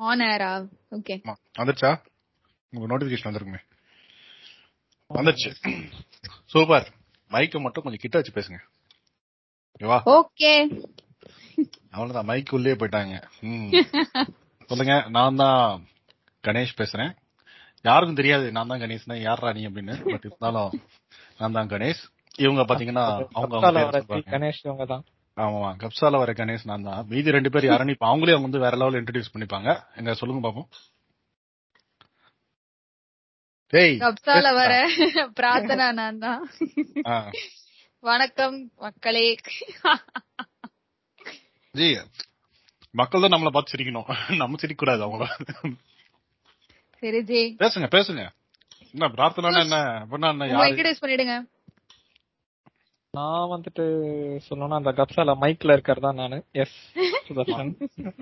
On era okay ஆமா. வந்துருச்சா? உங்க நோட்டிபிகேஷன் வந்திருக்குமே. வந்துருச்சு. சூப்பர் மைக்க மட்டும் கொஞ்சம் கிட்ட வச்சு பேசுங்க. ஓகேவா? ஓகே அவ்வளவுதான். மைக் உள்ளே போயிட்டாங்க. ம். சொல்லுங்க. நான் தான் கணேஷ் பேசுறேன். யாருக்கும் தெரியாது. நான் தான் கணேஷ்னா யாரா நீ அப்படின்னு. பட் இருந்தாலும் நான் தான் கணேஷ். இவங்க பாத்தீங்கன்னா அவங்க. கணேஷ் இவங்க தான். ஆமா கப்சால வர கணேஷ் நான் தான். மீதி ரெண்டு பேர் யாருன்னு இப்ப அவங்களே அவங்க வந்து வேற லெவல் இன்ட்ரடியூஸ் பண்ணிப்பாங்க. எங்க சொல்லுங்க பாப்போம். டேய் கப்சால வர பிரார்த்தனா நான் தான். வணக்கம் மக்களே. ஜி மக்கள் தான் நம்மள பார்த்து சிரிக்கணும். நம்ம சிரிக்க கூடாது அவங்கள. சரி ஜி. பேசுங்க பேசுங்க. என்ன பிரார்த்தனை என்ன? அப்படின்னா என்ன யாரு? இன்ட்ரடியூஸ் பண்ணிடுங்க. நான் வந்துட்டு சொல்லணும்னா அந்த கப்சால மைக்ல இருக்கிறதா நானு? எஸ் சுதர்ஷன்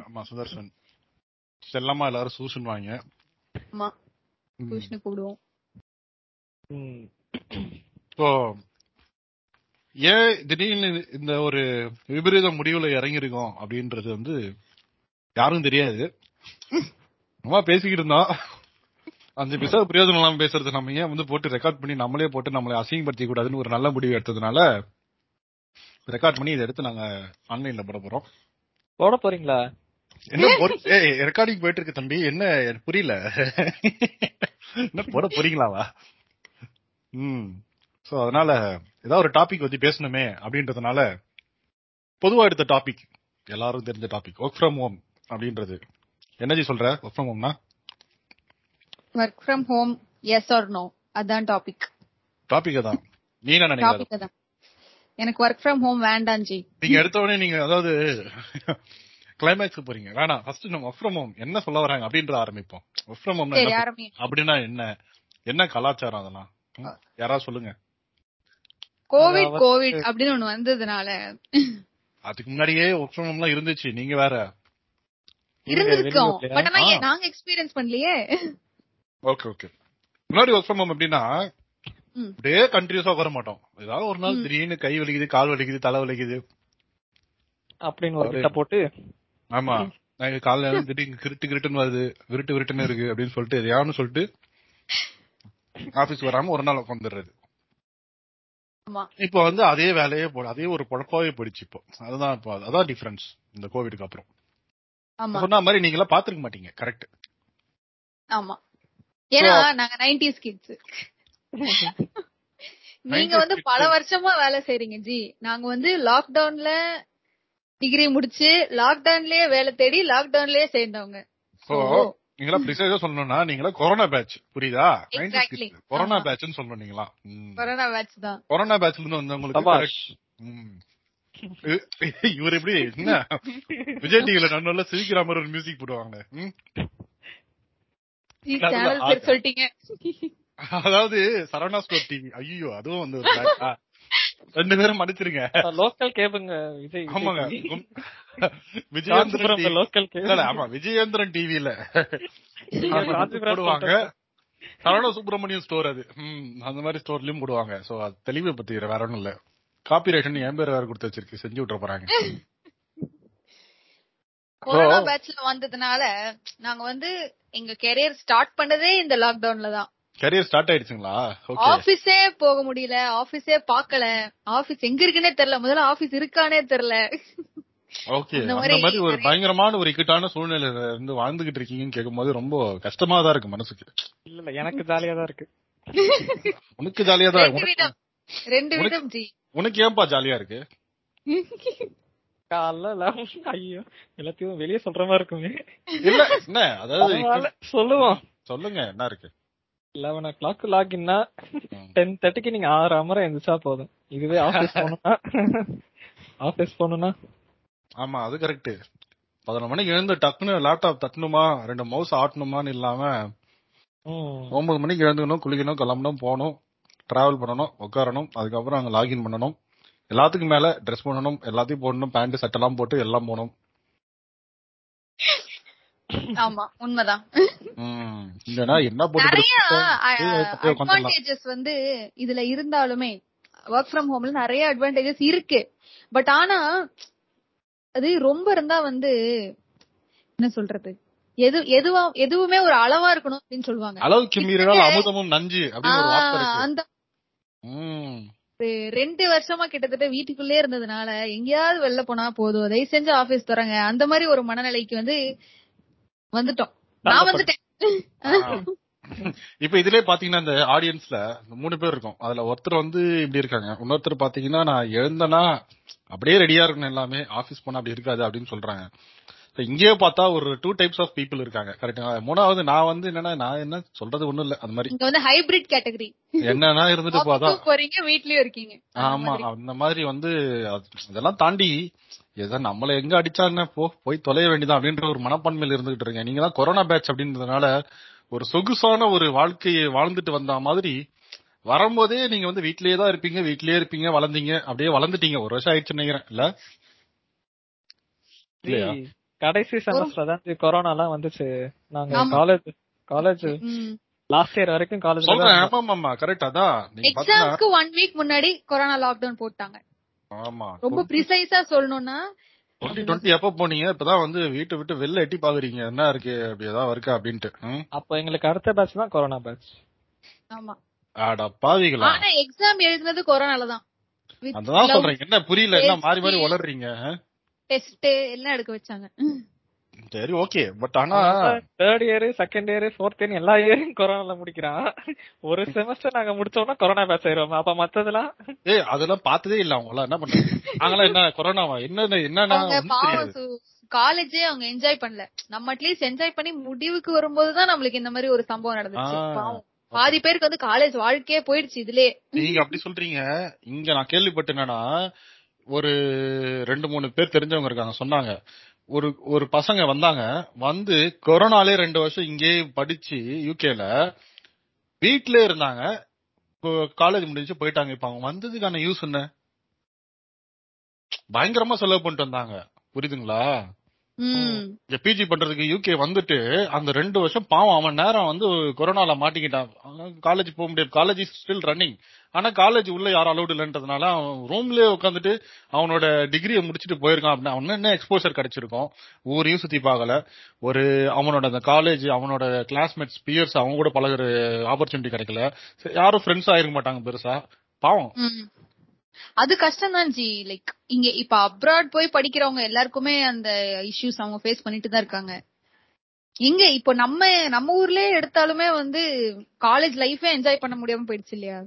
ஆமா சுதர்ஷன் செல்லமா எல்லாரும் சூசன் வாங்க ஆமா. இப்போ ஏன் திடீர்னு இந்த ஒரு விபரீத முடிவுல இறங்கிருக்கோம் அப்படின்றது வந்து யாரும் தெரியாது. நம்ம பேசிக்கிட்டு இருந்தோம் அஞ்சு பிசா பிரயோஜனம் இல்லாம பேசுறது நம்ம ஏன் வந்து போட்டு ரெக்கார்ட் பண்ணி நம்மளே போட்டு நம்மளை அசிங்கப்படுத்திக் கூடாதுன்னு ஒரு நல்ல முடிவு எடுத்ததுனால ரெக்கார்ட் பண்ணி இதை எடுத்து நாங்க ஆன்லைன்ல போட போறோம். போட போறீங்களா? என்ன ரெக்கார்டிங் போயிட்டு இருக்கு தம்பி. என்ன புரியல. என்ன போட போறீங்களாவா? ம். சோ அதனால ஏதாவது ஒரு டாபிக் பத்தி பேசணுமே அப்படின்றதுனால பொதுவா எடுத்த டாபிக் எல்லாரும் தெரிஞ்ச டாபிக் ஒர்க் ஃப்ரம் ஹோம் அப்படின்றது. என்னஜி சொல்ற? Work from ஹோம்னா work from home yes or no அதான் டாபிக் டாபிக் தான். நீ என்ன நினைக்கிற எனக்கு ஒர்க் ஃப்ரம் ஹோம் வேண்டாம் ஜி. நீங்க எடுத்த உடனே நீங்க அதாவது கிளைமேக்ஸ் போறீங்க. வேணாம் ஃபர்ஸ்ட் நம்ம ஒர்க் ஃப்ரம் ஹோம் என்ன சொல்ல வராங்க அப்படின்ற ஆரம்பிப்போம். ஒர்க் ஃப்ரம் ஹோம் அப்படின்னா என்ன? என்ன கலாச்சாரம் அதெல்லாம்? யாராவது சொல்லுங்க. கோவிட் கோவிட் அப்படின்னு ஒண்ணு வந்ததுனால. அதுக்கு முன்னாடியே ஒர்க் ஃப்ரம் ஹோம்லாம் இருந்துச்சு. நீங்க வேற. இருந்திருக்கோம்? பட் ஆனா நாங்க எக்ஸ்பீரியன்ஸ் பண்ணலையே. ஓகே ஓகே முன்னாடி ஒர்க் ஃப்ரம் ஹோம் எப்படின்னா. அப்படியே கண்டினியூஸா வர மாட்டோம். ஏதாவது ஒரு நாள். திடீர்னு கை வலிக்குது கால் வலிக்குது தலை வலிக்குது. அப்படின்னு ஒரு கிட்ட போட்டு. ஆமா. நான் காலைல திடீர்னு கிருட்டு கிருட்டுன்னு வருது. விருட்டு விருட்டுன்னு இருக்கு அப்படின்னு சொல்லிட்டு எதையாவது சொல்லிட்டு ஆபீஸ் வராம ஒரு நாள் உட்காந்துடுறது ஆமா. இப்போ வந்து அதே வேலையே போ அதே ஒரு பொழப்பாவே போயிடுச்சு இப்போ. அதுதான் இப்போ அதான் டிஃபரன்ஸ் இந்த கோவிடுக்கு அப்புறம். ஆமா. சொன்ன மாதிரி நீங்க எல்லாம் பாத்துருக்க மாட்டீங்க கரெக்ட் ஆமா. ஏன்னா நாங்க நைன்டிஸ் கிட்ஸ் நீங்க 90s வந்து. பல வருஷமா வேலை செய்றீங்க ஜி நாங்க வந்து லாக்டவுன்ல டிகிரி முடிச்சு லாக்டவுன்லயே வேலை தேடி லாக்டவுன்லயே சேர்ந்தவங்க ஓ நீங்களா ப்ரிசைஸா சொல்லணும்னா நீங்களா கொரோனா பேட்ச் புரியுதா. கொரோனா. பேட்ச்னு சொல்லணும் நீங்களா. கொரோனா பேட்ச் தான் கொரோனா பேட்ச்ல. ம். இ- இவர் எப்படி என்ன விஜய் டிவில நடுவுல சிரிக்கிற மாதிரி ஒரு மியூசிக் போடுவாங்க ம்? ஜி அதுதான் சேனல் ஆ- பேர் சொல்லிட்டீங்க. அதாவது சரவணா ஸ்டோர் டிவி ஐயோ அதுவும் வந்து. ரெண்டு பேரும் மன்னிச்சிருங்க. லோக்கல் கேபுங்க விஜய் ஆமாங்க. விஜயேந்திரன் TV. லோக்கல் இல்ல, இல்ல, ஆமா விஜயேந்திரன் டிவில போடுவாங்க. சரவண சுப்பிரமணியம் ஸ்டோர் அது. அந்த மாதிரி ஸ்டோர்லயும் போடுவாங்க. சோ அது தெளிவை பத்தி வேற ஒண்ணும் இல்ல. காப்பிரைட் என் பேர் வேற கொடுத்து வச்சிருக்கு. செஞ்சு விட்டுற போறாங்க. கொரோனா. பேட்ச்ல வந்ததுனால நாங்க வந்து எங்க கெரியர் ஸ்டார்ட் பண்ணதே இந்த லாக்டவுன்ல தான். கரியர் ஸ்டார்ட் ஆயிடுச்சுங்களா? ஓகே ஆபீஸே போக முடியல. ஆபீஸே பார்க்கல. ஆபீஸ் எங்க இருக்குன்னே தெரியல. முதல்ல ஆபீஸ் இருக்கானே தெரியல. ஓகே அந்த மாதிரி ஒரு பயங்கரமான ஒரு இக்கட்டான சூழ்நிலையில இருந்து வாழ்ந்துகிட்டு இருக்கீங்கன்னு கேட்கும்போது ரொம்ப கஷ்டமா தான் இருக்கு மனசுக்கு. இல்ல இல்ல எனக்கு ஜாலியா தான் இருக்கு. உனக்கு ஜாலியா தான் ரெண்டு விதம். ரெண்டு உனக்கு- விதம் ஜி. உனக்கு ஏன்பா ஜாலியா இருக்கு? காலைல ஐயோ எல்லாத்தையும் வெளியே சொல்ற மாதிரி இருக்குமே. இல்ல என்ன அதாவது சொல்லுவோம். சொல்லுங்க என்ன இருக்கு? லெவன் ஓ கிளாக் லாகின்னா. டென் தேர்ட்டிக்கு நீங்க ஆறு அமர எந்திரிச்சா போதும். இதுவே ஆபீஸ் போகணும்னா ஆபீஸ் போகணும்னா. ஆமா அது கரெக்ட் பதினொரு மணிக்கு எழுந்து டக்குன்னு லேப்டாப் தட்டணுமா ரெண்டு மவுஸ் ஆட்டணுமான்னு இல்லாம ஒன்பது மணிக்கு எழுந்துக்கணும் குளிக்கணும் கிளம்பணும் போகணும் டிராவல் பண்ணணும் உட்காரணும் அதுக்கப்புறம் அங்க லாகின் பண்ணணும். எல்லாத்துக்கும் மேல ட்ரெஸ் பண்ணணும் எல்லாத்தையும் போடணும் பேண்ட் சட்டெல்லாம் போட்டு எல்லாம் போகணும். ஆமா உண்மைதான். என்ன அட்வான்டேஜஸ் வந்து இதுல இருந்தாலுமே ஒர்க் ஃப்ரம் ஹோம்ல நிறைய அட்வான்டேஜஸ் இருக்கு. பட் ஆனா அது ரொம்ப இருந்தா வந்து என்ன சொல்றது? எது எதுவா எதுவுமே ஒரு அளவா இருக்கணும் அப்படின்னு சொல்லுவாங்க. அளவுக்கு மீறினால் அமுதமும் நஞ்சு அப்படின்னு ரெண்டு வருஷமா கிட்டத்தட்ட வீட்டுக்குள்ளே இருந்ததுனால எங்கேயாவது வெளில போனா போதும். தயவு செஞ்சு ஆபீஸ் தரங்க அந்த மாதிரி ஒரு மனநிலைக்கு வந்து வந்துட்டோம். நான் வந்துட்டேன். இப்ப இதுலயே பாத்தீங்கன்னா இந்த ஆடியன்ஸ்ல மூணு பேர் இருக்கும். அதுல ஒருத்தர் வந்து இப்படி இருக்காங்க. இன்னொருத்தர் பாத்தீங்கன்னா நான் எழுந்தனா அப்படியே ரெடியா இருக்கணும் எல்லாமே. ஆபீஸ் போனா அப்படி இருக்காது அப்படின்னு சொல்றாங்க. இங்கேயே பார்த்தா ஒரு டூ டைப்ஸ் ஆஃப் பீப்புள் இருக்காங்க. கரெக்டா மூணாவது நான் வந்து என்னன்னா நான் என்ன சொல்றது ஒண்ணும் இல்ல. அந்த மாதிரி. இங்க வந்து ஹைபிரிட் கேட்டகரி என்னன்னா இருந்துட்டு போதா? போறீங்க வீட்லயும் இருக்கீங்க. ஆமா. அந்த மாதிரி வந்து இதெல்லாம் தாண்டி ஏதோ நம்மள எங்க அடிச்சா என்ன போ போய் தொலைய வேண்டியதான் அப்படின்ற ஒரு மனப்பான்மையில இருந்துகிட்டு இருக்கேன். நீங்க தான் கொரோனா பேட்ச் அப்படின்றதுனால ஒரு சொகுசான ஒரு வாழ்க்கையை வாழ்ந்துட்டு வந்த மாதிரி வரும்போதே நீங்க வந்து வீட்லயே தான் இருப்பீங்க வீட்லயே இருப்பீங்க வளர்ந்தீங்க அப்படியே வளர்ந்துட்டீங்க. ஒரு வருஷம் ஆயிடுச்சுன்னு நினைக்கிறேன். இல்ல? இல்லையா? கடைசி செமஸ்டர் தான் கொரோனா எல்லாம் வந்துச்சு. நாங்க. காலேஜ் காலேஜ் ம். லாஸ்ட் இயர் வரைக்கும் காலேஜ் சொல்றேன் ஆமா ஆமா கரெக்ட் அதான். எக்ஸாம்க்கு ஒன் வீக் முன்னாடி கொரோனா லாக்டவுன் போட்டாங்க. ஆமா. ரொம்ப ப்ரிசைஸா சொல்லணும்னா டுவெண்ட்டி டுவெண்ட்டி எப்ப போனீங்க இப்பதான் வந்து வீட்டை விட்டு வெளில எட்டி பாக்குறீங்க. என்ன இருக்கு? அப்படி ஏதாவது இருக்கா அப்படின்ட்டு? அப்ப எங்களுக்கு அடுத்த பேட்ச் தான் கொரோனா பேட்ச் ஆமா. அட பாவிகளா. ஆனா எக்ஸாம் எழுதுனது கொரோனால தான். அதான் சொல்றேன் என்ன புரியல என்ன மாறி மாறி வளர்றீங்க டெஸ்ட் எல்லாம் எடுக்க வச்சாங்க. சரி ஓகே பட் ஆனா third year second year fourth year எல்லா இயரையும் கொரோனால முடிக்கிறான். ஒரு செமஸ்டர் நாங்க முடிச்சோம்னா கொரோனா பேட்ச் ஆயிருவோம் அப்ப மத்ததெல்லாம் ஏய் அதெல்லாம் பார்த்ததே இல்ல அவங்க எல்லாம் என்ன பண்றாங்க நாங்களாம் என்ன கொரோனாவா என்ன தெரியாது. காலேஜே அவங்க என்ஜாய் பண்ணல. நம்ம அட்லீஸ்ட் என்ஜாய் பண்ணி முடிவுக்கு வரும்போதுதான் நம்மளுக்கு இந்த மாதிரி ஒரு சம்பவம் நடந்துச்சு. பாதி பேருக்கு வந்து காலேஜ் வாழ்க்கையே போயிடுச்சு இதுலயே. நீங்க அப்படி சொல்றீங்க. இங்க நான் கேள்விப்பட்டேன் என்னன்னா ஒரு ரெண்டு மூணு பேர் தெரிஞ்சவங்க இருக்காங்க சொன்னாங்க. ஒரு ஒரு பசங்க வந்தாங்க. வந்து கொரோனாலே ரெண்டு வருஷம் இங்கேயே படிச்சு யூகேல வீட்ல இருந்தாங்க. காலேஜ் முடிஞ்சு போயிட்டாங்க. இப்ப அவங்க வந்ததுக்கான யூஸ் என்ன? பயங்கரமா செலவு பண்ணிட்டு வந்தாங்க. புரியுதுங்களா? பிஜி பண்றதுக்கு யூகே வந்துட்டு அந்த ரெண்டு வருஷம் பாவம் அவன் நேரம் வந்து கொரோனால மாட்டிக்கிட்டான். காலேஜ் போக முடியாது. காலேஜ் ஸ்டில் ரன்னிங் ஆனா காலேஜ் உள்ள யாரும் அலௌட் இல்லைன்றதுனால அவன் ரூம்லயே உட்காந்துட்டு அவனோட டிகிரியை முடிச்சுட்டு போயிருக்கான் அப்படின்னா அவன் என்ன எக்ஸ்போசர் கிடைச்சிருக்கும். ஊரையும் சுத்தி பார்க்கல. ஒரு அவனோட அந்த காலேஜ் அவனோட கிளாஸ்மேட்ஸ் பியர்ஸ் அவங்க கூட பழகுற ஆப்பர்ச்சுனிட்டி கிடைக்கல. யாரும் ஃப்ரெண்ட்ஸ் ஆயிருக்க மாட்டாங்க பெருசா. பாவம். அது கஷ்டம் தான் ஜி லைக் இங்க இப்ப அப்ராட் போய் படிக்கிறவங்க எல்லாருக்குமே அந்த இஷ்யூஸ் அவங்க ஃபேஸ் பண்ணிட்டு தான் இருக்காங்க. இங்க இப்போ நம்ம நம்ம ஊர்லயே எடுத்தாலுமே வந்து காலேஜ் லைஃபே என்ஜாய் பண்ண முடியாம போயிடுச்சு இல்லையா?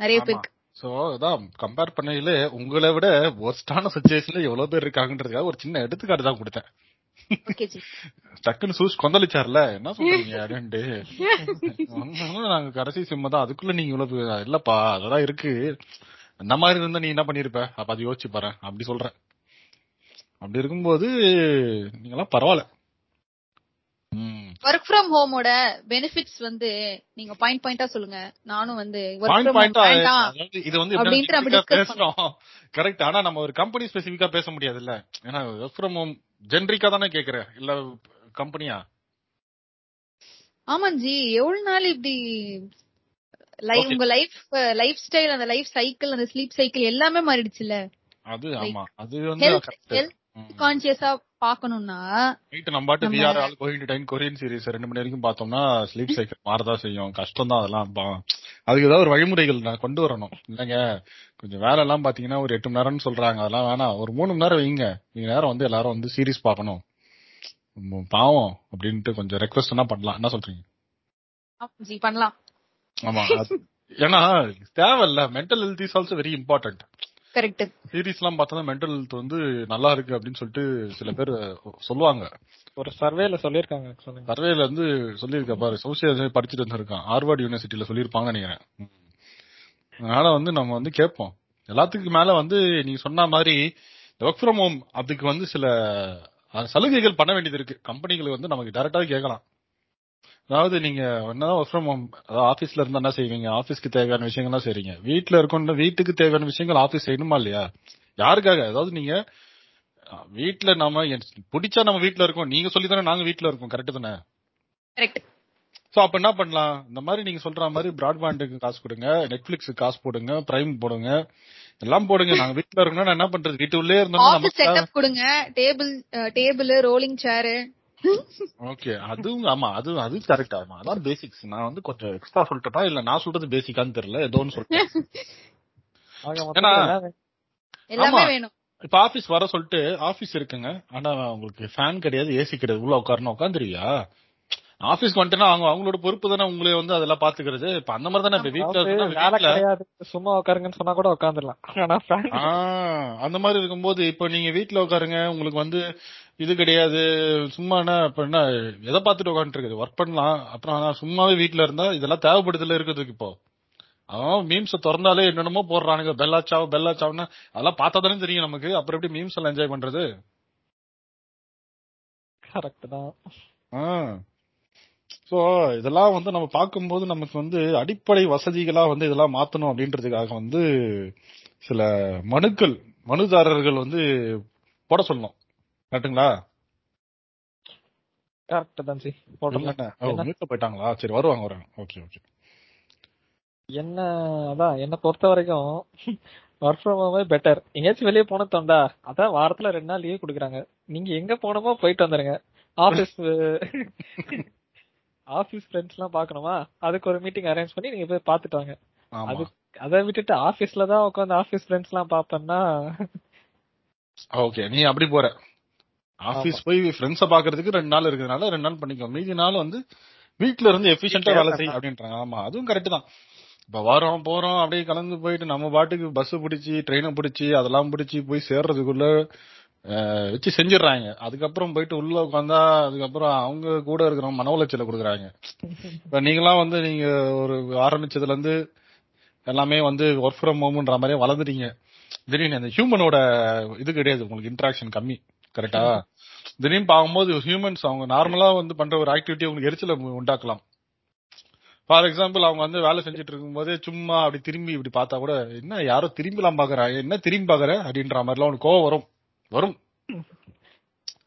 நிறைய. பேருக்கு. சோ அதான் கம்பேர் பண்ணையில உங்களை விட ஒர்ஸ்டான சுச்சுவேஷன்ல எவ்வளவு பேர் இருக்காங்கன்றதுக்காக ஒரு சின்ன எடுத்துக்காட்டு தான் கொடுத்தேன். டக்குன்னு சூஸ் கொந்தளிச்சார்ல? என்ன சொல்றீங்க அப்படின்ட்டு நாங்க கடைசி சிம்ம தான். அதுக்குள்ள நீங்க இவ்வளவு இல்லப்பா அதெல்லாம் இருக்கு. இந்த மாதிரி இருந்தா நீ என்ன பண்ணிருப்ப? அப்ப அது யோசிச்சு பாரு. அப்படி சொல்றேன். அப்படி இருக்கும்போது நீங்களாம் பரவாயில்ல. ஒர்க் ஃப்ரம் ஹோமோட பெனிஃபிட்ஸ் வந்து நீங்க பாயிண்ட் பாயிண்டா சொல்லுங்க. நானும் வந்து இது வந்து பேசுறோம். கரெக்ட் ஆனா நம்ம ஒரு கம்பெனி ஸ்பெசிபிக்கா பேச முடியாதுல்ல. ஏன்னா ஒர்க் ஃப்ரம் ஹோம் ஜென்ரிக்கா தானே கேக்குறேன் இல்ல கம்பெனியா ஆமா ஜி. எவ்வளவு நாள் இப்படி லைஃப். உங்க லைஃப் லைஃப் ஸ்டைல் அந்த லைஃப் சைக்கிள் அந்த ஸ்லீப் சைக்கிள் எல்லாமே மாறிடுச்சுல? அது ஆமா. அது வந்து ம். கான்சியஸா பாக்கணும்னா நம்ம பாட்டு we are all going time Korean series ரெண்டு மணி வரைக்கும் பார்த்தோம்னா ஸ்லீப் சைக்கிள் மாறதான் செய்யும். கஷ்டம் தான் அதெல்லாம் அதுக்கு ஏதாவது ஒரு வழிமுறைகள் நான் கொண்டு வரணும். இல்லைங்க கொஞ்சம் வேலை எல்லாம் பாத்தீங்கன்னா ஒரு எட்டு மணி நேரம்னு சொல்றாங்க. அதெல்லாம் வேணாம். ஒரு மூணு மணி நேரம் வைங்க. நீங்க நேரம் வந்து எல்லாரும் வந்து சீரிஸ் பார்க்கணும். உம் பாவம். அப்படின்ட்டு கொஞ்சம் ரெக்வஸ்ட் பண்ணலாம். என்ன சொல்றீங்க? பண்ணலாம். ஆமா ஏன்னா தேவையில்ல. Mental health is also very important correct series எல்லாம் பார்த்தோம்னா மென்டல் ஹெல்த் வந்து நல்லா இருக்கு அப்படின்னு சொல்லிட்டு சில பேர் சொல்லுவாங்க. ஒரு சர்வேல சொல்லிருக்காங்க சொல்லுங்க சர்வேல இருந்து சொல்லியிருக்க பாரு சோசியல் படிச்சுட்டு வந்திருக்கான். ஹார்வர்ட் யூனிவர்சிட்டியில சொல்லியிருப்பாங்க நினைக்கிறேன். அதனால வந்து நம்ம வந்து கேட்போம். எல்லாத்துக்கும் மேல வந்து நீங்க சொன்ன மாதிரி ஒர்க் ஃப்ரம் ஹோம் அதுக்கு வந்து சில சலுகைகள் பண்ண வேண்டியது இருக்கு. கம்பெனிகள் வந்து நமக்கு டைரக்டா கேட்கலாம். அதாவது நீங்க என்னதான் ஒர்க் ஃப்ரம் ஹோம் அதாவது ஆபீஸ்ல இருந்தா என்ன செய்வீங்க? ஆபீஸ்க்கு தேவையான விஷயங்கள்லாம் செய்றீங்க. வீட்ல இருக்கணும் வீட்டுக்கு தேவையான விஷயங்கள் ஆபீஸ் செய்யணுமா இல்லையா? யாருக்காக? அதாவது நீங்க வீட்ல நாம பிடிச்சா நம்ம வீட்ல இருக்கோம். நீங்க சொல்லி தானே நாங்க வீட்ல இருக்கோம். கரெக்ட் தானே? சோ அப்ப என்ன பண்ணலாம்? இந்த மாதிரி நீங்க சொல்ற மாதிரி பிராட்பேண்டுக்கு காசு கொடுங்க நெட்ஃபிளிக்ஸுக்கு காசு போடுங்க பிரைம் போடுங்க எல்லாம் போடுங்க. நாங்க வீட்ல இருக்கணும்னா என்ன பண்றது? வீட்டு உள்ளே இருந்தோம்னா நமக்கு கொடுங்க. Table table rolling chair okay அதுவும் ஆமா அது அது கரெக்ட் ஆமா. அதான் பேசிக்ஸ் நான் வந்து கொஞ்சம் எக்ஸ்ட்ரா சொல்லிட்டேனா இல்ல நான் சொல்றது பேசிக்கான்னு தெரியல ஏதோ ஒன்னு மொத்தத்துல எல்லாமே. வேணும். இப்ப ஆபீஸ் வர சொல்லிட்டு ஆபீஸ் இருக்குங்க. ஆனா உங்களுக்கு ஃபேன் கிடையாது ஏசி கிடையாது உள்ள உட்காரணும் உட்காந்துருவியா? ஆபீஸ்க்கு வந்துட்டுனா அவங்க அவங்களோட பொறுப்பு தானே உங்களை வந்து அதெல்லாம் பாத்துக்கிறது. இப்ப அந்த மாதிரி தானே இப்ப வீட்டுல வீட்டுல சும்மா உட்காருங்கன்னு சொன்னா கூட உட்காந்துடலாம். ஆனா fan ஆ, அந்த மாதிரி இருக்கும்போது இப்ப நீங்க வீட்ல உட்காருங்க உங்களுக்கு வந்து இது கிடையாது. சும்மா என்ன இப்ப என்ன எதை பார்த்துட்டு உட்காந்துட்டு இருக்குது ஒர்க் பண்ணலாம். அப்புறம் ஆனா சும்மாவே வீட்ல இருந்தா இதெல்லாம் தேவைப்படுதுல இருக்கிறதுக்கு இப்போ. அவன் மீம்ஸ் திறந்தாலே என்னென்னமோ போடுறானுங்க. பெல்லா சாவ் பெல்லா சாவ்னா அதெல்லாம் பார்த்தா தானே தெரியும் நமக்கு. அப்புறம் எப்படி மீம்ஸ் எல்லாம் என்ஜாய் பண்றது? கரெக்ட் தான். சோ இதெல்லாம் வந்து நம்ம பார்க்கும்போது நமக்கு வந்து அடிப்படை வசதிகளா வந்து இதெல்லாம் மாத்தணும் அப்படின்றதுக்காக வந்து சில மனுக்கள் மனுதாரர்கள் வந்து போட சொல்லணும். கரெக்ட்டுங்களா? கரெக்ட் தான்? மீட்ல போயிட்டாங்களா? சரி வருவாங்க வருவாங்க. Okay okay. என்ன அதான் என்ன பொறுத்த வரைக்கும் ஒர்க் ஃப்ரம் ஹோமே பெட்டர் எங்கேயாச்சும் வெளியே போன தோண்டா? அதான் வாரத்துல ரெண்டு நாள் லீவ் கொடுக்குறாங்க. நீங்க எங்க போனோமோ போயிட்டு வந்துருங்க. ஆபீஸ் ஆபீஸ் ஃப்ரெண்ட்ஸ் எல்லாம் பாக்கணுமா அதுக்கு ஒரு மீட்டிங் அரேஞ்ச் பண்ணி நீங்க போய் பாத்துட்டு வாங்க. அது அதை விட்டுட்டு ஆபீஸ்ல தான் உட்காந்து ஆபீஸ் ஃப்ரெண்ட்ஸ் எல்லாம் பாப்பேன்னா ஓகே நீ அப்படி போற. ஆபீஸ் போய் ஃப்ரெண்ட்ஸ பாக்குறதுக்கு ரெண்டு நாள் இருக்கிறதுனால ரெண்டு நாள் பண்ணிக்கோ. மீதி நாள் வந்து வீட்ல இருந்து எஃபிஷியன்டா வேலை செய் அப்படின்றாங்க. ஆமா அதுவும் கரெக்ட் தான். இப்ப வரோம் போறோம் அப்படியே கலந்து போயிட்டு நம்ம பாட்டுக்கு பஸ் பிடிச்சி ட்ரெயினை பிடிச்சி அதெல்லாம் பிடிச்சி போய் சேர்றதுக்குள்ள வச்சு செஞ்சிடுறாங்க. அதுக்கப்புறம் போயிட்டு உள்ள உட்காந்தா அதுக்கப்புறம் அவங்க கூட இருக்கிற மன உளைச்சல கொடுக்குறாங்க. இப்ப நீங்களாம் வந்து நீங்க ஒரு ஆரம்பிச்சதுல இருந்து எல்லாமே வந்து ஒர்க் ஃப்ரம் ஹோம்ன்ற மாதிரியே வளர்ந்துட்டீங்க. திடீர்னு அந்த ஹியூமனோட இது கிடையாது. உங்களுக்கு இன்டராக்ஷன் கம்மி. கரெக்டா திடீர்னு பார்க்கும்போது ஹியூமன்ஸ் அவங்க நார்மலா வந்து பண்ற ஒரு ஆக்டிவிட்டி உங்களுக்கு எரிச்சல உண்டாக்கலாம். ஃபார் எக்ஸாம்பிள் அவங்க வந்து வேலை செஞ்சுட்டு இருக்கும்போதே சும்மா அப்படி திரும்பி இப்படி பார்த்தா கூட என்ன யாரோ திரும்பிலாம் பாக்குறாங்க என்ன திரும்பி பாக்குற அப்படின்ற மாதிரிலாம் உனக்கு கோவம் வரும். வரும்.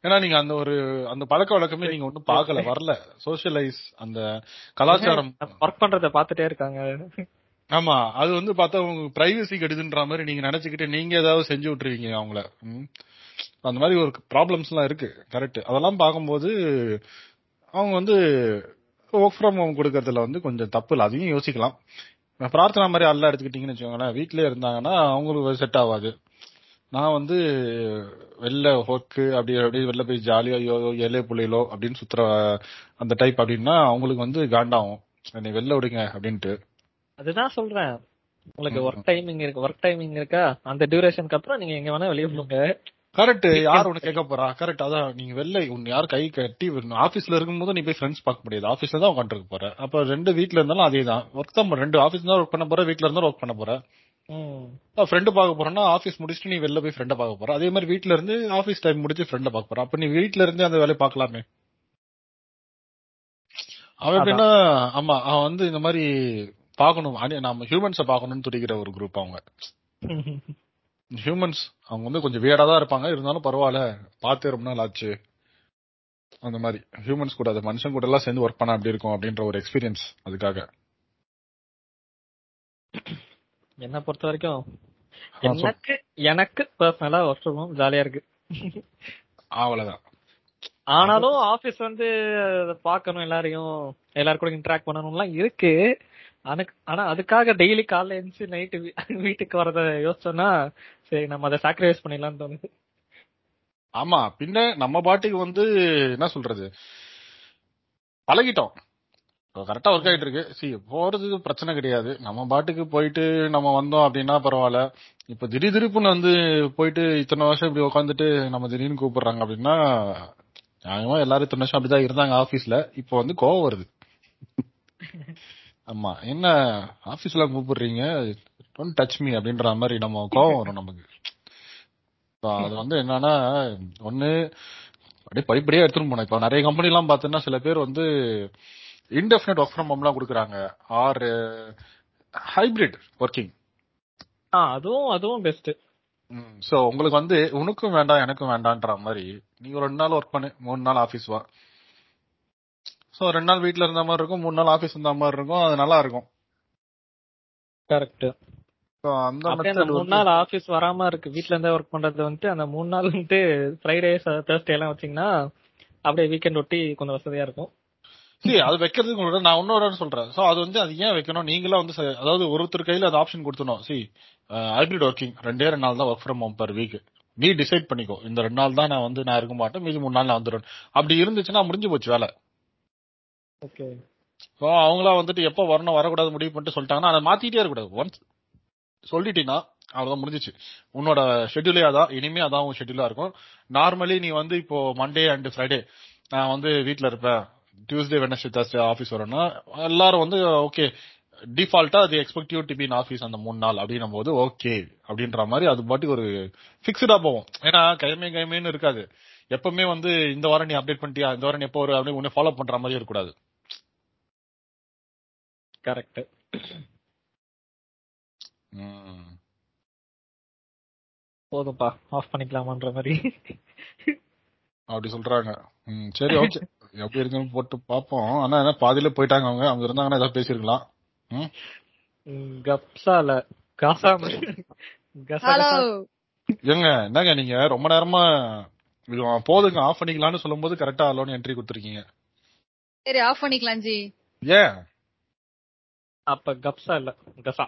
ஏன்னா நீங்க அந்த ஒரு அந்த பழக்க வழக்கமே நீங்க ஒன்னும் பார்க்கல வரல. சோசியலைஸ் அந்த கலாச்சாரம். ஒர்க் பண்றத பாத்துட்டே இருக்காங்க. ஆமா அது வந்து பார்த்தா உங்க பிரைவசி கெடுதுன்ற மாதிரி நீங்க நினைச்சுக்கிட்டு நீங்க ஏதாவது செஞ்சு விட்டுருவீங்க அவங்கள. ம். அந்த மாதிரி ஒரு ப்ராப்ளம்ஸ் எல்லாம் இருக்கு. கரெக்ட் அதெல்லாம் பார்க்கும்போது அவங்க வந்து ஒர்க் ஃப்ரம் ஹோம் கொடுக்கறதுல வந்து கொஞ்சம் தப்பு இல்லை. அதையும் யோசிக்கலாம். பிரார்த்தனா மாதிரி எல்லாம் எடுத்துக்கிட்டீங்கன்னு வச்சுக்கோங்களேன் வீட்லயே இருந்தாங்கன்னா அவங்களுக்கு செட் ஆகாது. நான் வந்து வெளில ஒர்க்கு அப்படி அப்படி வெளில போய் ஜாலியா ஐயோ எலே புள்ளையிலோ அப்படின்னு சுத்துற அந்த டைப் அப்படின்னா அவங்களுக்கு வந்து காண்டாகும். என்னை வெளில விடுங்க அப்படின்ட்டு. அதுதான் சொல்றேன். உங்களுக்கு. ஒர்க் டைமிங் இருக்கு ஒர்க் டைமிங் இருக்கா? அந்த டியூரேஷனுக்கு அப்புறம் நீங்க எங்க வேணா வெளியே போங்க. கரெக்ட் யார் உனக்கு கேட்க போறா? கரெக்ட் அதான் நீங்க வெளில உன் யார் கை கட்டி ஆபீஸ்ல இருக்கும்போது நீ போய் ஃப்ரெண்ட்ஸ் பார்க்க முடியாது. ஆபீஸ்ல தான் உட்காந்துருக்க போற. அப்ப ரெண்டு வீட்ல இருந்தாலும் அதே தான் ஒர்க் தான் ரெண்டு ஆபீஸ் தான் ஒர்க் பண்ண போற வீட்ல இருந்தாலும் ஒர்க் பண்ண போற. ஃப்ரெண்டு பார்க்க போறேன்னா ஆபீஸ் முடிச்சுட்டு நீ வெளில போய் ஃப்ரெண்ட பார்க்க போற. அதே மாதிரி வீட்ல இருந்து ஆபீஸ் டைம் முடிச்சு ஃப்ரெண்ட பார்க்க போற. அப்ப நீ வீட்ல இருந்து அந்த வேலையை பார்க்கலாமே. அவன் எப்படின்னா ஆமா அவன் வந்து இந்த மாதிரி பார்க்கணும். அனி- நாம ஹியூமன்ஸ பார்க்கணும்னு துடிக்கிற ஒரு குரூப் அவங்க. ஹியூமன்ஸ் அவங்க வந்து கொஞ்சம் வியடா தான் இருப்பாங்க. இருந்தாலும் பரவாயில்ல. பார்த்தே ரொம்ப நாள் ஆச்சு. அந்த மாதிரி. ஹியூமன்ஸ் கூட அது மனுஷன் கூட எல்லாம் சேர்ந்து ஒர்க் பண்ண அப்படி இருக்கும் அப்படின்ற ஒரு எக்ஸ்பீரியன்ஸ் அதுக்காக. என்ன பொறுத்த வரைக்கும். எனக்கு எனக்கு பர்சனலா ஒர்க் ஃப்ரம் ஜாலியா இருக்கு. அவ்வளவுதான். ஆனாலும் ஆபீஸ் வந்து அத பார்க்கணும் எல்லாரையும் எல்லாரும் கூட இன்டராக்ட் பண்ணணும்லாம் இருக்கு. ஆனா அதுக்காக டெய்லி காலைல எழுந்துச்சு நைட்டு வீட்டுக்கு வரத யோசிச்சோம்னா சரி நம்ம அதை சாக்ரிஃபைஸ் பண்ணிடலாம்னு தோணுது. ஆமா பின்ன நம்ம பாட்டுக்கு வந்து என்ன சொல்றது? பழகிட்டோம். கரெக்டா ஒர்க் ஆயிட்டு இருக்கு. சி போறது பிரச்சனை கிடையாது. நம்ம பாட்டுக்கு போயிட்டு நம்ம வந்தோம் அப்படின்னா பரவாயில்ல. இப்ப திடீர் திருப்புன்னு வந்து போயிட்டு இத்தனை வருஷம் இப்படி உட்காந்துட்டு நம்ம திடீர்னு கூப்பிடுறாங்க அப்படின்னா நியாயமா எல்லாரும் இத்தனை வருஷம் அப்படிதான் இருந்தாங்க ஆபீஸ்ல இப்போ வந்து கோவம் வருது. ஆமா. என்ன ஆபீஸ்ல கூப்பிடுறீங்க? டோன்ட் டச் மீ அப்படின்ற மாதிரி நம்ம கோவம் வரும் நமக்கு. அது வந்து என்னன்னா ஒண்ணு அப்படியே படிப்படியா எடுத்துட்டு போனோம் இப்ப நிறைய கம்பெனி எல்லாம் பாத்தீங்கன்னா சில பேர் வந்து இன்டெஃபினட் ஒர்க் ஃப்ரம் ஹோம்லாம் கொடுக்குறாங்க. ஆர் ஹைபிரிட் ஒர்க்கிங் ஆ அதுவும் அதுவும் பெஸ்ட் சோ உங்களுக்கு வந்து உனக்கும் வேண்டாம் எனக்கும் வேண்டான்ற மாதிரி நீ ஒரு ரெண்டு நாள் ஒர்க் பண்ணு மூணு நாள் ஆபீஸ் வா. சோ ரெண்டு நாள் வீட்ல இருந்த மாதிரி இருக்கும் மூணு நாள் ஆபீஸ் இருந்த மாதிரி இருக்கும் அது நல்லா இருக்கும். கரெக்ட் அந்த மூணு வந்து- நாள் ஆபீஸ் வராம இருக்கு வீட்ல இருந்தே ஒர்க் பண்றது வந்துட்டு அந்த மூணு நாள் வந்துட்டு ஃப்ரைடே தேர்ஸ்டே எல்லாம் வச்சீங்கன்னா அப்படியே வீக்கெண்ட் ஒட்டி கொஞ்சம் வசதியா இருக்கும். சரி அது வைக்கிறதுக்கு நான் இன்னொரு சொல்றேன். சோ அது வந்து அது ஏன் வைக்கணும்? நீங்களா வந்து அதாவது ஒருத்தர் கையில அது ஆப்ஷன் கொடுத்துணும் சி ஹைபிரிட் ஒர்க்கிங் ரெண்டே ரெண்டு நாள் தான் work from home per week நீ டிசைட் பண்ணிக்கோ. இந்த ரெண்டு நாள் தான் நான் வந்து நான் இருக்க மாட்டேன் மீதி மூணு நாள் நான் வந்துடுவேன். அப்படி இருந்துச்சுன்னா முடிஞ்சு போச்சு வேலை. ஓகே. ஸோ அவங்களா வந்துட்டு எப்போ வரணும் வரக்கூடாது முடிவு பண்ணிட்டு சொல்லிட்டாங்கன்னா அதை மாத்திட்டே இருக்கக்கூடாது. ஒன்ஸ் சொல்லிட்டீங்கன்னா அவ்வளவுதான் முடிஞ்சிச்சு. உன்னோட ஷெட்யூலே அதான் இனிமே அதான் உன் ஷெட்யூலா இருக்கும். நார்மலி நீ வந்து இப்போ மண்டே அண்ட் ஃப்ரைடே நான் வந்து வீட்டில் இருப்பேன். டியூஸ்டே வெனஸ்டே தர்ஸ்டே ஆஃபீஸ் வரேன்னா எல்லாரும் வந்து ஓகே டிஃபால்ட்டா அது expect you to be office அந்த மூணு நாள் அப்படின்னும் போது ஓகே அப்படின்ற மாதிரி அது பாட்டுக்கு ஒரு பிக்ஸ்டா போகும். ஏன்னா கைமே கைமேன்னு இருக்காது. எப்பவுமே வந்து இந்த வாரம் நீ அப்டேட் பண்ணிட்டியா இந்த வாரம் எப்போ ஒரு அப்படி உன்னை ஃபாலோ பண்ற மாதிரி இருக்கக்கூடாது. கரெக்ட். ம். போதும்பா ஆஃப் பண்ணிக்கலாமான்ற மாதிரி. அப்படி சொல்றாங்க. ம், சரி ஓகே எப்படி இருக்குன்னு போட்டு பாப்போம் ஆனா என்ன பாதியில போயிட்டாங்க அவங்க. அவங்க இருந்தாங்கன்னா ஏதாவது பேசிருக்கலாம் கப்சால. காசாம கசா ஹலோ. ஏங்க என்னங்க நீங்க? ரொம்ப நேரமா இது போதுங்க ஆஃப் பண்ணிக்கலாம்னு சொல்லும்போது கரெக்டா அலோன் என்ட்ரி கொடுத்துருக்கீங்க. சரி ஆஃப் பண்ணிக்கலாம் ஜி. ஏன்? அப்ப கப்சா இல்ல கசா.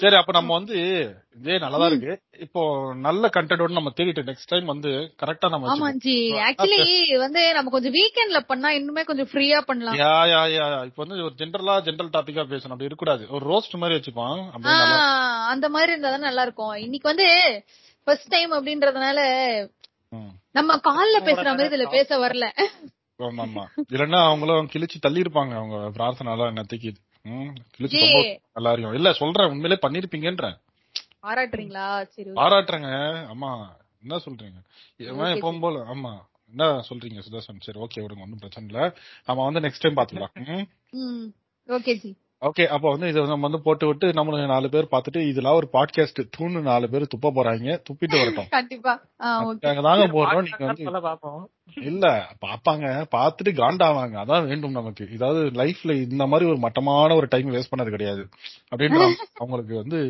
சரி அப்ப நம்ம வந்து இதே நல்லதா இருக்கு. இப்போ நல்ல கண்டென்ட்டோட நம்ம தேடிட்டு நெக்ஸ்ட் டைம் வந்து கரெக்டா நம்ம ஆமா. ஜி. ஆக்சுவலி வந்து நம்ம கொஞ்சம் வீக்கெண்ட்ல பண்ணா இன்னுமே கொஞ்சம் ஃப்ரீயா பண்ணலாம். யா யா யா. இப்போ வந்து ஒரு ஜென்ரலா ஜென்ரல் டாபிக்கா பேசணும். அப்படி இருக்கக்கூடாது. ஒரு ரோஸ்ட் மாதிரி வச்சுப்போம் அப்படியே நல்லா ஆஹ் அந்த மாதிரி இருந்தா தான் நல்லா இருக்கும். இன்னைக்கு வந்து ஃபர்ஸ்ட் டைம் அப்படின்றதுனால. நம்ம கால்ல பேசுற மாதிரி இதுல பேச வரல. ஆமா ஆமா இல்லன்னா அவங்களும் கிழிச்சு தள்ளி இருப்பாங்க அவங்க பிரார்த்தனால என்னத்தைக்கு கிழிச்சு நல்லா இருக்கும் இல்ல சொல்றேன். உண்மையிலே பண்ணிருப்பீங்கன்றேன் பாராட்டுறீங்களா சரி. பாராட்டுறேங்க ஆமா என்ன சொல்றீங்க? இவன் எப்பவும் போல. ஆமா. என்ன சொல்றீங்க சுதர்சன்? சரி ஓகே விடுங்க. ஒன்றும் பிரச்சனை இல்ல. நம்ம வந்து நெக்ஸ்ட் டைம் பாத்துக்கலாம். Okay G. ஓகே அப்போ வந்து இதை நம்ம வந்து போட்டு விட்டு நம்ம நாலு பேர் பார்த்துட்டு இதெல்லாம் ஒரு பாட்காஸ்ட் தூணு நாலு பேர் துப்ப போறாங்க. துப்பிட்டு வரட்டும். கண்டிப்பா. நாங்க தாங்க போடுறோம். நீங்க வந்து இல்ல பாப்பாங்க பாத்துட்டு காண்டாவாங்க அதான் வேண்டும் நமக்கு. இதாவது லைஃப்ல இந்த மாதிரி ஒரு மட்டமான ஒரு டைம் வேஸ்ட் பண்ணது கிடையாது. அப்படின்ற அவங்களுக்கு வந்து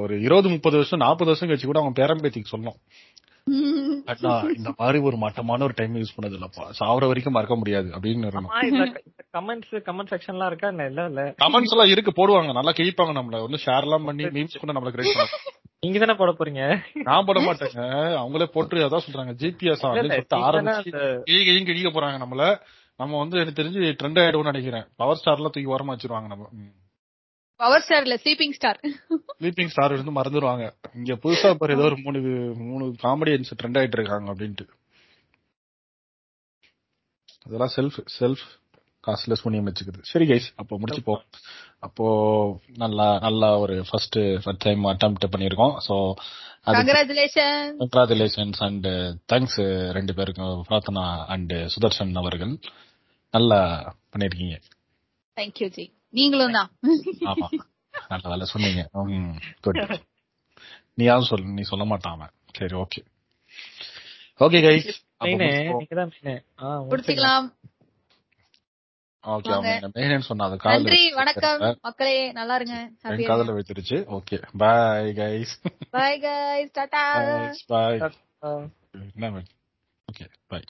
ஒரு இருபது முப்பது வருஷம் நாற்பது வருஷம் கழிச்சு கூட அவங்க பேரம்பேத்திக்கு சொல்லணும். அண்ணா இந்த மாதிரி ஒரு மட்டமான ஒரு டைம் யூஸ் பண்ணது இல்லப்பா சாவர வரைக்கும் மறக்க முடியாது அப்படின்னு கமெண்ட்ஸ் கமெண்ட் செக்ஷன்லாம் இருக்கா? இல்ல இல்ல இல்ல. கமெண்ட்ஸ் எல்லாம் இருக்கு போடுவாங்க. நல்லா கிழிப்பாங்க நம்மள. ஒன்னும் ஷேர் எல்லாம் பண்ணி மீம்ஸ் கூட நம்மள கிரியேட் பண்ணுவாங்க நீங்க தானே போட போறீங்க? நான் போட மாட்டேங்க. அவங்களே போட்டு அதான் சொல்றாங்க ஜிபிஎஸ் ஆரம்பிச்சு கிழிக்க கிழிக்க போறாங்க நம்மள. நம்ம வந்து எனக்கு தெரிஞ்சு ட்ரெண்ட் ஆயிடுவோம்னு நினைக்கிறேன். பவர் ஸ்டார்லாம் தூக்கி ஓரமா வச்சிருவாங்க நம்ம. பவர் ஸ்டார் இல்ல ஸ்லீப்பிங் ஸ்டார் ஸ்லீப்பிங் ஸ்டார் வந்து மறந்துடுவாங்க இங்க புதுசா பாரு ஏதோ ஒரு மூணு மூணு காமெடியன்ஸ் ட்ரெண்ட் ஆயிட்டு இருக்காங்க அப்படின்ட்டு. அதெல்லாம் செல்ஃப் செல்ஃப் காஸ்ட்லெஸ் பண்ணி வச்சுக்குது. சரி கைஸ் அப்போ முடிச்சுப்போம். அப்போ நல்லா நல்லா ஒரு ஃபர்ஸ்ட் ஃபர்ஸ்ட் டைம் அட்டெம்ப்ட் பண்ணிருக்கோம் சோ அது கங்க்ராச்சுலேஷன் கங்க்ராச்சுலேஷன்ஸ் அண்ட் தேங்க்ஸ் ரெண்டு பேருக்கும் பிரார்த்தனா அண்ட் சுதர்ஷன் அவர்கள். நல்லா பண்ணிருக்கீங்க தேங்க்யூ ஜி நீங்களும் தான். ஆமா. நல்ல வேலை சொன்னீங்க. குட் நீ யாரும் சொல்லு நீ சொல்ல மாட்டான் அவன். சரி ஓகே ஓகே கைஸ் முடிச்சுக்கலாம் நன்றி வணக்கம். மக்களே நல்லா இருங்க. காதல வைத்திருச்சு okay bye guys bye guys. Tata bye ஆ என்ன ஓகே பாய்